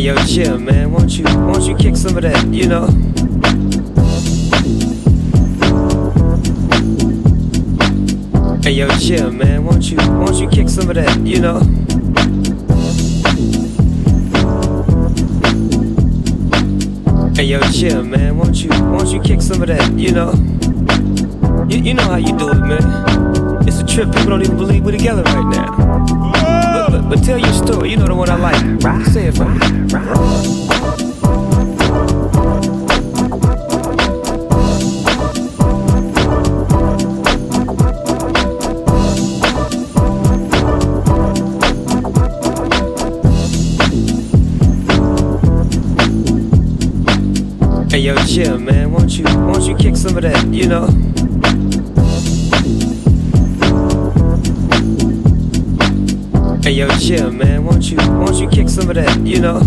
Yo, Jim, man. Won't you, won't you kick some of that, you know? Hey yo, Jim, man. Won't you, won't you kick some of that, you know? Hey yo, Jim, man. Won't you, won't you kick some of that, you know? You, you know how you do it, man. It's a trip. People don't even believe we're together right now. But, tell your story. You know the one I like. Right? Say it for me. Right? Hey yo, Jim, man. Won't you, won't you kick some of that, you know? Hey yo, Jim, man. Won't you, won't you kick some of that, you know?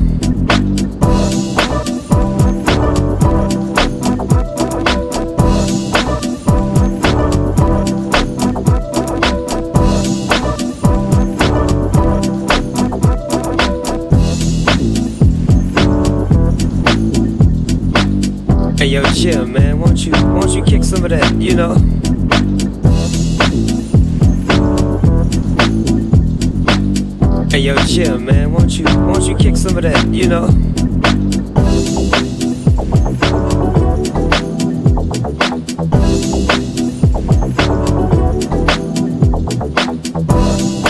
Hey yo, Jim, man. Won't you, won't you kick some of that, you know? yo, Jim, man. Won't you, won't you kick some of that, you know? Thank